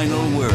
Final word.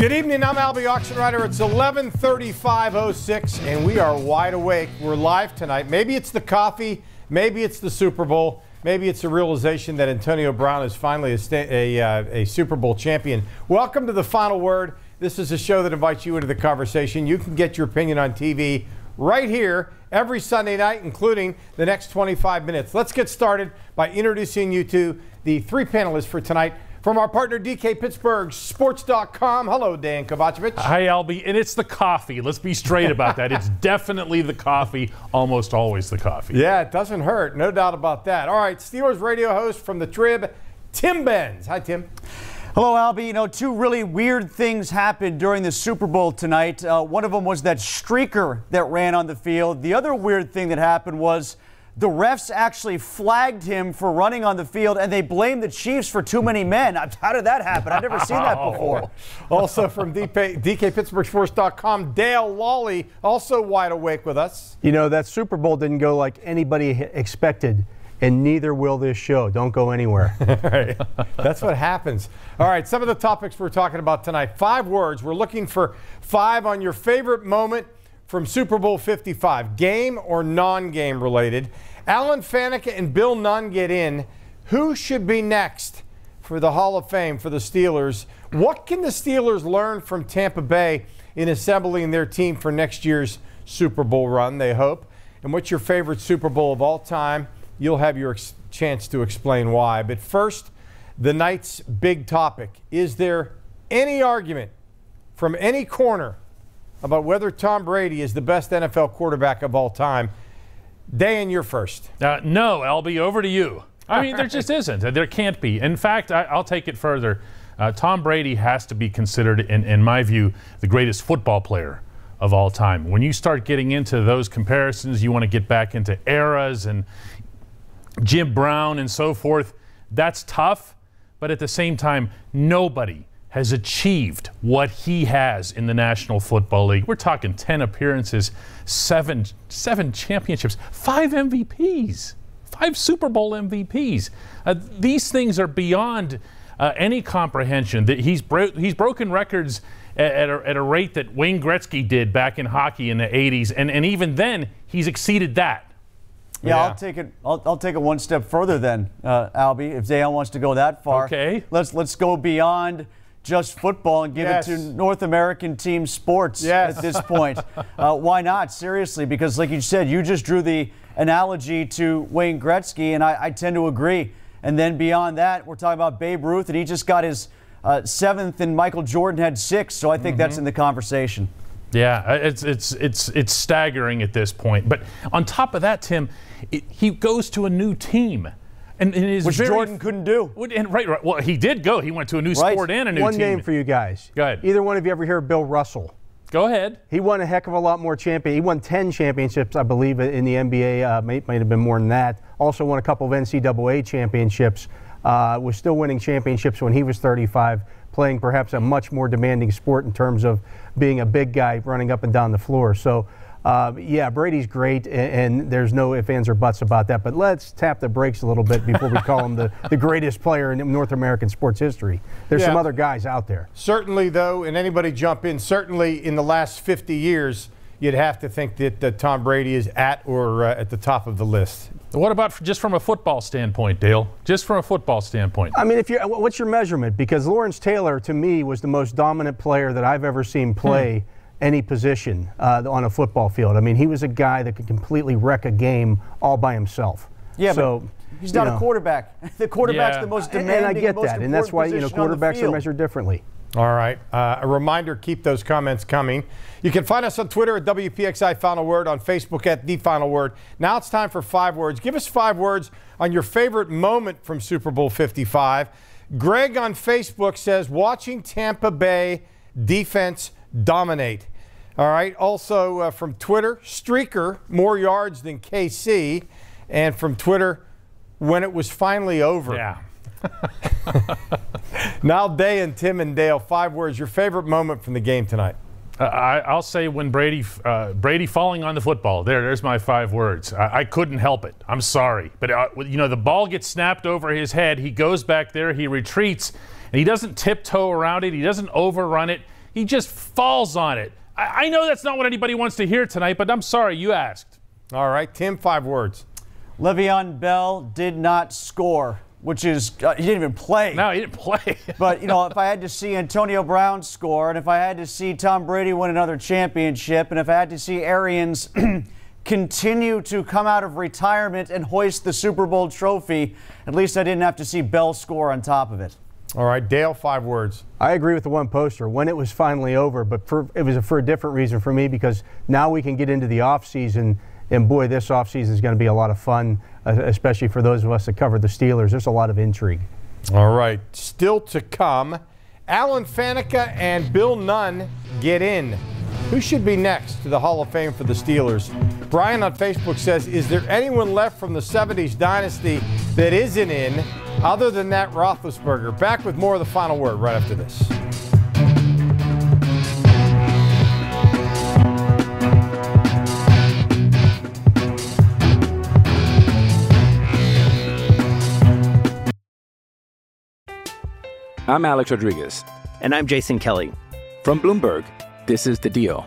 Good evening. I'm Alby Oxenreiter. It's 11:35:06, and we are wide awake. We're live tonight. Maybe it's the coffee. Maybe it's the Super Bowl. Maybe it's a realization that Antonio Brown is finally a, a, uh, a Super Bowl champion. Welcome to the Final Word. This is a show that invites you into the conversation. You can get your opinion on TV right here every Sunday night, including the next 25 minutes. Let's get started by introducing you to the three panelists for tonight. From our partner DK Pittsburgh Sports.com. Hello, Dejan Kovacevic. Hi, Alby. And it's the coffee. Let's be straight about that. It's definitely the coffee, almost always the coffee. Yeah, it doesn't hurt. No doubt about that. All right, Steelers radio host from the Trib, Tim Benz. Hi, Tim. Hello, Alby. You know, two really weird things happened during the Super Bowl tonight. Uh, one of them was that streaker that ran on the field. The other weird thing that happened was the refs actually flagged him for running on the field, and they blamed the Chiefs for too many men. How did that happen? I've never seen that oh. before. Also from DK, DKPittsburghSports.com, Dale Lolley, also wide awake with us. You know, that Super Bowl didn't go like anybody expected, and neither will this show. Don't go anywhere. All right. That's what happens. All right, some of the topics we're talking about tonight. Five words. We're looking for five on your favorite moment from Super Bowl 55, game or non game related. Alan Faneca and Bill Nunn get in. Who should be next for the Hall of Fame for the Steelers? What can the Steelers learn from Tampa Bay in assembling their team for next year's Super Bowl run, they hope? And what's your favorite Super Bowl of all time? You'll have your ex- chance to explain why. But first, the night's big topic. Is there any argument from any corner about whether Tom Brady is the best NFL quarterback of all time? Dan, you're first. Uh, no, Alby, over to you. I mean, there just isn't. There can't be. In fact, I, I'll take it further. Uh, Tom Brady has to be considered, in, in my view, the greatest football player of all time. When you start getting into those comparisons, you want to get back into eras and Jim Brown and so forth. That's tough, but at the same time, nobody has achieved what he has in the National Football League. We're talking 10 appearances, seven, seven championships, five MVPs, five Super Bowl MVPs. Uh, these things are beyond uh, any comprehension. That he's, bro- he's broken records at, at, a, at a rate that Wayne Gretzky did back in hockey in the 80s, and, and even then, he's exceeded that. Yeah, Yeah. I'll take it. I'll, I'll take it one step further then, uh, Alby. If Dale wants to go that far, Okay. Let's let's go beyond just football and give Yes. it to North American team sports Yes. at this point. uh, why not? Seriously, because like you said, you just drew the analogy to Wayne Gretzky, and I, I tend to agree. And then beyond that, we're talking about Babe Ruth, and he just got his uh, seventh, and Michael Jordan had six. So I think that's in the conversation. Yeah, uh, it's it's it's it's staggering at this point. But on top of that, Tim, it, he goes to a new team, and, and is Which very, Jordan couldn't do. And right, right. Well, he did go. He went to a new Right. sport and a new One team. name for you guys. Go ahead. Either one of you ever hear of Bill Russell? Go ahead. He won a heck of a lot more champion. He won 10 championships, I believe, in the NBA. Uh, might, might have been more than that. Also won a couple of NCAA championships. Uh, was still winning championships when he was 35, playing perhaps a much more demanding sport in terms of being a big guy running up and down the floor. So, uh, yeah, Brady's great, and, and there's no ifs, ands, or buts about that. But let's tap the brakes a little bit before we call him the, the greatest player in North American sports history. There's some other guys out there. Certainly, though, and anybody jump in, certainly in the last 50 years, you'd have to think that, that Tom Brady is at or uh, at the top of the list. What about just from a football standpoint, Dale? Just from a football standpoint. I mean, if you what's your measurement? Because Lawrence Taylor, to me, was the most dominant player that I've ever seen play any position uh, on a football field. I mean, he was a guy that could completely wreck a game all by himself. Yeah, so, but he's not know, a quarterback. The quarterback's Yeah. the most demanding. and I get most that, and that's why you know position on the quarterbacks are measured differently. All right. Uh, a reminder keep those comments coming. You can find us on Twitter at WPXI Final Word, on Facebook at The Final Word. Now it's time for five words. Give us five words on your favorite moment from Super Bowl 55. Greg on Facebook says, watching Tampa Bay defense dominate. All right. Also uh, from Twitter, Streaker, more yards than KC. And from Twitter, when it was finally over. Yeah. Now, Dejan Tim and Dale, five words. Your favorite moment from the game tonight? Uh, I, I'll say when Brady uh, Brady falling on the football. There, there's my five words. I, I couldn't help it. I'm sorry, but uh, you know the ball gets snapped over his head. He goes back there. He retreats, and he doesn't tiptoe around it. He doesn't overrun it. He just falls on it. I, I know that's not what anybody wants to hear tonight, but I'm sorry you asked. All right, Tim, five words. Le'Veon Bell did not score, which is uh, he didn't even play. No, he didn't play. But you know, if I had to see Antonio Brown score, and if I had to see Tom Brady win another championship, and if I had to see Arians continue to come out of retirement and hoist the Super Bowl trophy, at least I didn't have to see Bell score on top of it. All right, Dale, five words. I agree with the one poster when it was finally over, but for, it was for a different reason for me because now we can get into the off season, and boy, this off season is going to be a lot of fun, uh, especially for those of us that cover the Steelers. There's a lot of intrigue. All right, still to come. Alan Faneca and Bill Nunn get in. Who should be next to the Hall of Fame for the Steelers? Brian on Facebook says, Is there anyone left from the 70s dynasty that isn't in other than that Roethlisberger? Back with more of the final word right after this. I'm Alex Rodriguez. And I'm Jason Kelly. From Bloomberg, this is The Deal.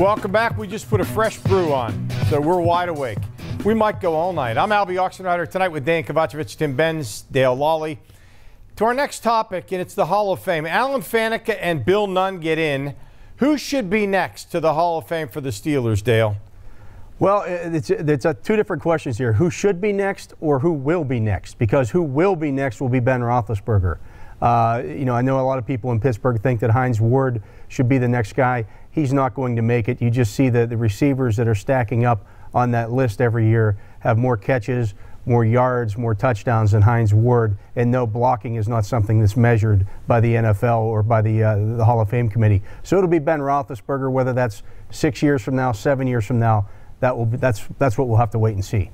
Welcome back. We just put a fresh brew on, so we're wide awake. We might go all night. I'm Alby Oxenreiter tonight with Dejan Kovacevic, Tim Benz, Dale Lolley. To our next topic, and it's the Hall of Fame. Alan Faneca and Bill Nunn get in. Who should be next to the Hall of Fame for the Steelers, Dale? Well, it's, it's uh, two different questions here. Who should be next or who will be next? Because who will be next will be Ben Roethlisberger. Uh, you know, I know a lot of people in Pittsburgh think that Hines Ward should be the next guy. He's not going to make it. You just see that the receivers that are stacking up on that list every year have more catches, more yards, more touchdowns than Hines Ward, and no blocking is not something that's measured by the NFL or by the uh, the Hall of Fame committee. So it'll be Ben Roethlisberger, whether that's six years from now, seven years from now. That will be, that's that's what we'll have to wait and see.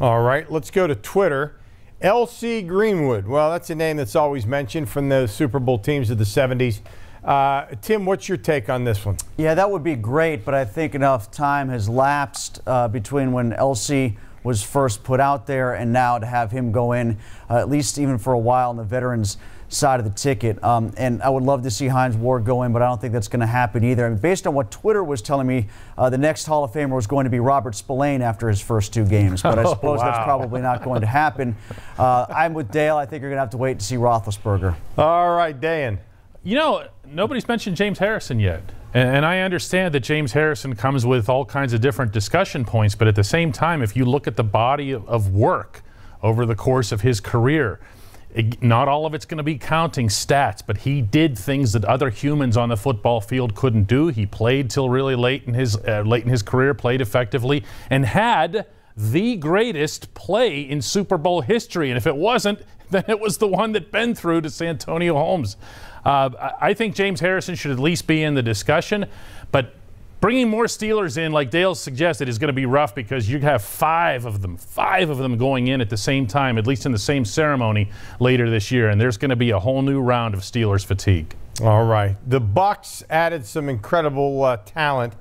All right, let's go to Twitter. LC Greenwood. Well, that's a name that's always mentioned from the Super Bowl teams of the 70s. Uh, Tim, what's your take on this one? Yeah, that would be great, but I think enough time has lapsed uh, between when LC was first put out there and now to have him go in, uh, at least even for a while on the veterans side of the ticket. Um, and I would love to see Hines Ward go in, but I don't think that's going to happen either. I mean, based on what Twitter was telling me, uh, the next Hall of Famer was going to be Robert Spillane after his first two games, but I Oh, suppose that's probably not going to happen. Uh, I'm with Dale. I think you're going to have to wait to see Roethlisberger. All right, Dan. You know, nobody's mentioned James Harrison yet. And, and I understand that James Harrison comes with all kinds of different discussion points, but at the same time, if you look at the body of, of work over the course of his career, it- not all of it's going to be counting stats, but he did things that other humans on the football field couldn't do. He played till really late in his uh, late in his career, played effectively, and had the greatest play in Super Bowl history. And if it wasn't, then it was the one that Ben threw to Santonio Holmes. Uh, I I think James Harrison should at least be in the discussion, but bringing more Steelers in, like Dale suggested, is going to be rough because you have five of them, five of them going in at the same time, at least in the same ceremony later this year, and there's going to be a whole new round of Steelers fatigue. All right. The Bucks added some incredible uh, talent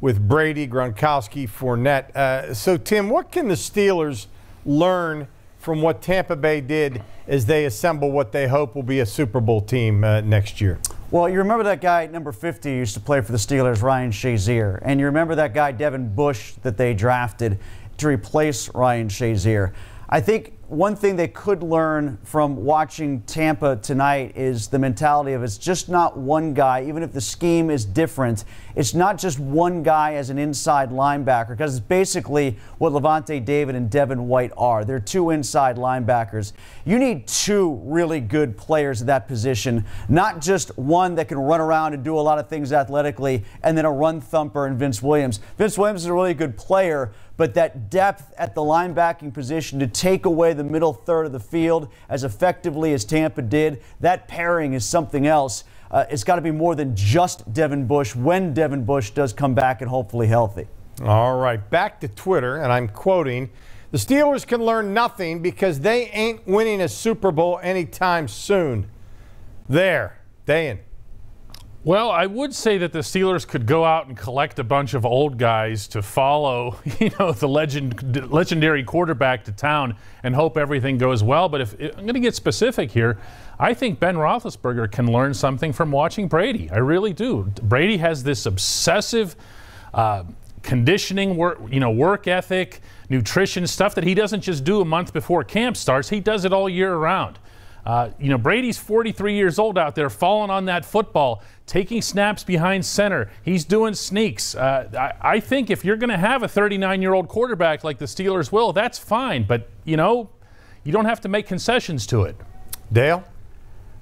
with Brady, Gronkowski, Fournette. Uh, so, Tim, what can the Steelers learn from what Tampa Bay did as they assemble what they hope will be a Super Bowl team uh, next year? Well, you remember that guy, number 50, used to play for the Steelers, Ryan Shazier. And you remember that guy, Devin Bush, that they drafted to replace Ryan Shazier. I think one thing they could learn from watching Tampa tonight is the mentality of it's just not one guy, even if the scheme is different. It's not just one guy as an inside linebacker, because it's basically what Lavonte David and Devin White are. They're two inside linebackers. You need two really good players at that position, not just one that can run around and do a lot of things athletically, and then a run thumper in Vince Williams. Vince Williams is a really good player, but that depth at the linebacking position to take away the middle third of the field as effectively as Tampa did, that pairing is something else. Uh, it's got to be more than just Devin Bush when Devin Bush does come back and hopefully healthy. All right, back to Twitter, and I'm quoting The Steelers can learn nothing because they ain't winning a Super Bowl anytime soon. There, Dejan. Well, I would say that the Steelers could go out and collect a bunch of old guys to follow, you know, the legend, legendary quarterback to town and hope everything goes well. But if I'm going to get specific here, I think Ben Roethlisberger can learn something from watching Brady. I really do. Brady has this obsessive uh, conditioning work, you know, work ethic, nutrition stuff that he doesn't just do a month before camp starts. He does it all year round. Uh, you know, Brady's 43 years old out there, falling on that football, taking snaps behind center. He's doing sneaks. Uh, I, I, think if you're going to have a 39 year old quarterback like the Steelers will, that's fine. But, you know, you don't have to make concessions to it. Dale?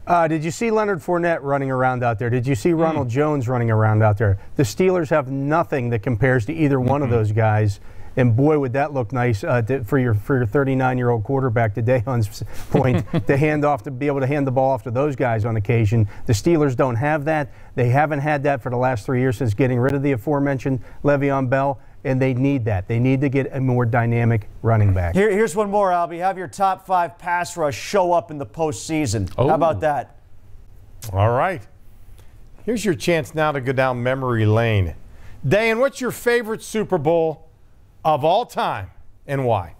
Uh, did you see Leonard Fournette running around out there? Did you see Ronald mm. Jones running around out there? The Steelers have nothing that compares to either one mm-hmm. of those guys. And boy, would that look nice uh, to, for your for your 39 year old quarterback. To Dejan's point, to hand off to be able to hand the ball off to those guys on occasion. The Steelers don't have that. They haven't had that for the last three years since getting rid of the aforementioned Le'Veon Bell and they need that. They need to get a more dynamic running back. Here, here's one more, Alby. Have your top five pass rush show up in the postseason. Oh. How about that? All right. Here's your chance now to go down memory lane. Dan, what's your favorite Super Bowl of all time and why?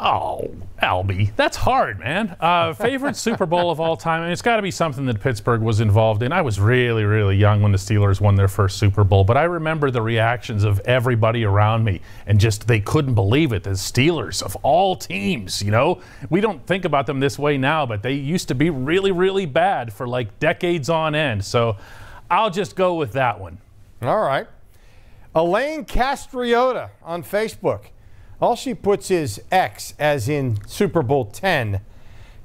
Oh, Alby, that's hard, man. Uh, favorite Super Bowl of all time? I mean, it's got to be something that Pittsburgh was involved in. I was really, really young when the Steelers won their first Super Bowl, but I remember the reactions of everybody around me, and just they couldn't believe it. The Steelers of all teams, you know, we don't think about them this way now, but they used to be really, really bad for like decades on end. So I'll just go with that one. All right. Elaine Castriota on Facebook. All she puts is X, as in Super Bowl 10.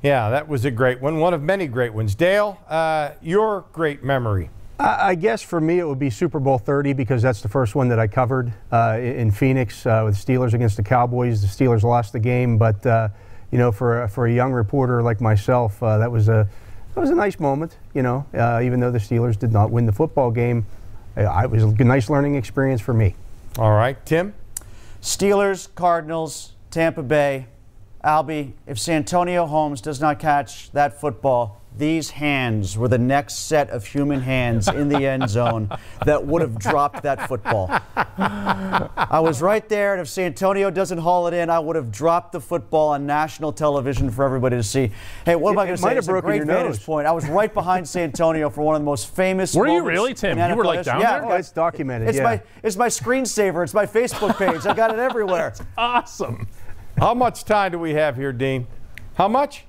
Yeah, that was a great one, one of many great ones. Dale, uh, your great memory. I guess for me it would be Super Bowl 30 because that's the first one that I covered uh, in Phoenix uh, with the Steelers against the Cowboys. The Steelers lost the game, but uh, you know, for for a young reporter like myself, uh, that was a that was a nice moment. You know, uh, even though the Steelers did not win the football game, Uh, it was a nice learning experience for me. All right, Tim. Steelers, Cardinals, Tampa Bay, Alby. If Santonio Holmes does not catch that football, these hands were the next set of human hands in the end zone that would have dropped that football. I was right there, and if Santonio doesn't haul it in, I would have dropped the football on national television for everybody to see. Hey, what am I going to say? It's a great vantage nose. point. I was right behind Santonio for one of the most famous. Were you really, Tim? You were like down yeah, there. Oh, it's documented. It's yeah. my it's my screensaver. It's my Facebook page. I got it everywhere. That's awesome. How much time do we have here, Dean? How much?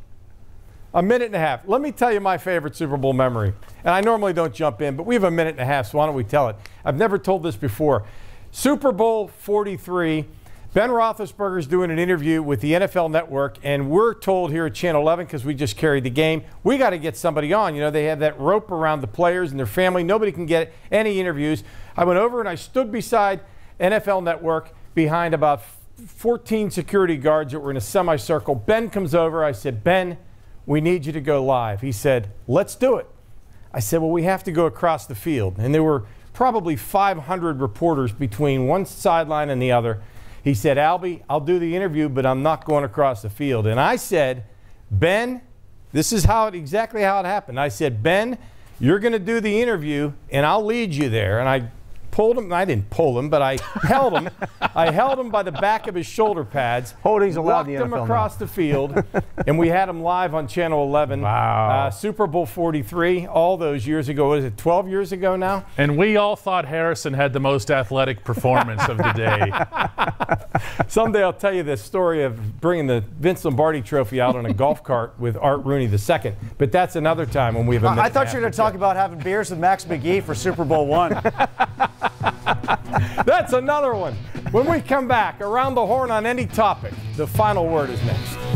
A minute and a half. Let me tell you my favorite Super Bowl memory. And I normally don't jump in, but we have a minute and a half, so why don't we tell it? I've never told this before. Super Bowl 43. Ben Roethlisberger is doing an interview with the NFL Network, and we're told here at Channel 11 because we just carried the game, we got to get somebody on. You know, they have that rope around the players and their family. Nobody can get any interviews. I went over and I stood beside NFL Network behind about 14 security guards that were in a semicircle. Ben comes over. I said, Ben, we need you to go live. He said, Let's do it. I said, Well, we have to go across the field. And there were probably 500 reporters between one sideline and the other. He said, Alby, I'll do the interview, but I'm not going across the field. And I said, Ben, this is how it exactly how it happened. I said, Ben, you're going to do the interview, and I'll lead you there. And I pulled him. I didn't pull him, but I held him. I held him by the back of his shoulder pads. Holding's allowed walked in the him NFL across the field, and we had him live on Channel 11. Wow. Uh, Super Bowl 43, all those years ago. Was it 12 years ago now? And we all thought Harrison had the most athletic performance of the day. Someday I'll tell you the story of bringing the Vince Lombardi Trophy out on a golf cart with Art Rooney II. But that's another time when we have a I, I minute thought you were going to talk about having beers with Max McGee for Super Bowl one. That's another one. When we come back, around the horn on any topic, the final word is next.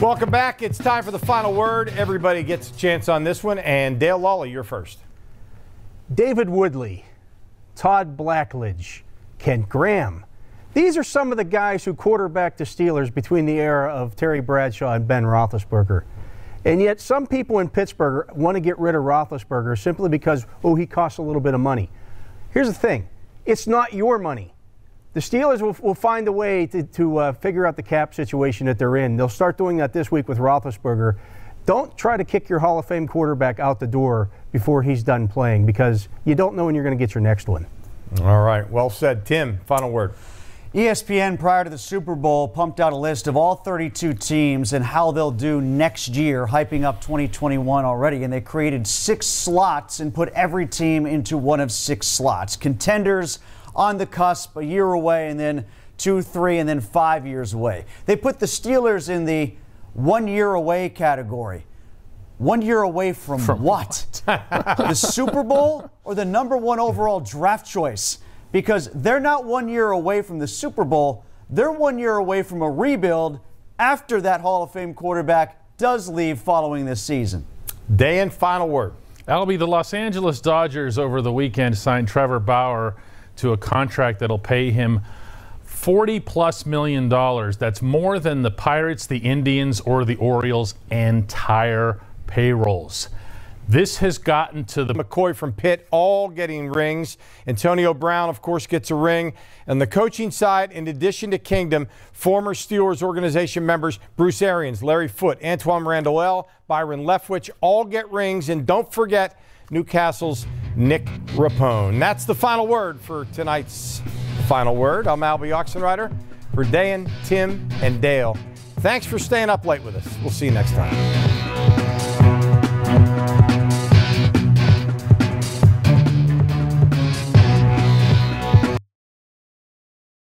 Welcome back. It's time for the final word. Everybody gets a chance on this one. And Dale Lolley, you're first. David Woodley, Todd Blackledge, Kent Graham. These are some of the guys who quarterbacked the Steelers between the era of Terry Bradshaw and Ben Roethlisberger. And yet, some people in Pittsburgh want to get rid of Roethlisberger simply because, oh, he costs a little bit of money. Here's the thing it's not your money. The Steelers will, will find a way to, to uh, figure out the cap situation that they're in. They'll start doing that this week with Roethlisberger. Don't try to kick your Hall of Fame quarterback out the door before he's done playing because you don't know when you're going to get your next one. All right. Well said. Tim, final word. ESPN, prior to the Super Bowl, pumped out a list of all 32 teams and how they'll do next year, hyping up 2021 already. And they created six slots and put every team into one of six slots. Contenders on the cusp, a year away, and then two, three, and then five years away. They put the Steelers in the one year away category. One year away from, what? the Super Bowl or the number one overall draft choice? Because they're not one year away from the Super Bowl, they're one year away from a rebuild after that Hall of Fame quarterback does leave following this season. Dejan final word. That'll be the Los Angeles Dodgers over the weekend signed Trevor Bauer to a contract that'll pay him 40 plus million dollars. That's more than the Pirates, the Indians, or the Orioles' entire payrolls. This has gotten to the McCoy from Pitt, all getting rings. Antonio Brown, of course, gets a ring. And the coaching side, in addition to Kingdom, former Steelers organization members Bruce Arians, Larry Foote, Antwaan Randle El, Byron Leftwich, all get rings. And don't forget Newcastle's Nick Rapone. That's the final word for tonight's final word. I'm Alby Oxenreiter for Dan, Tim, and Dale. Thanks for staying up late with us. We'll see you next time.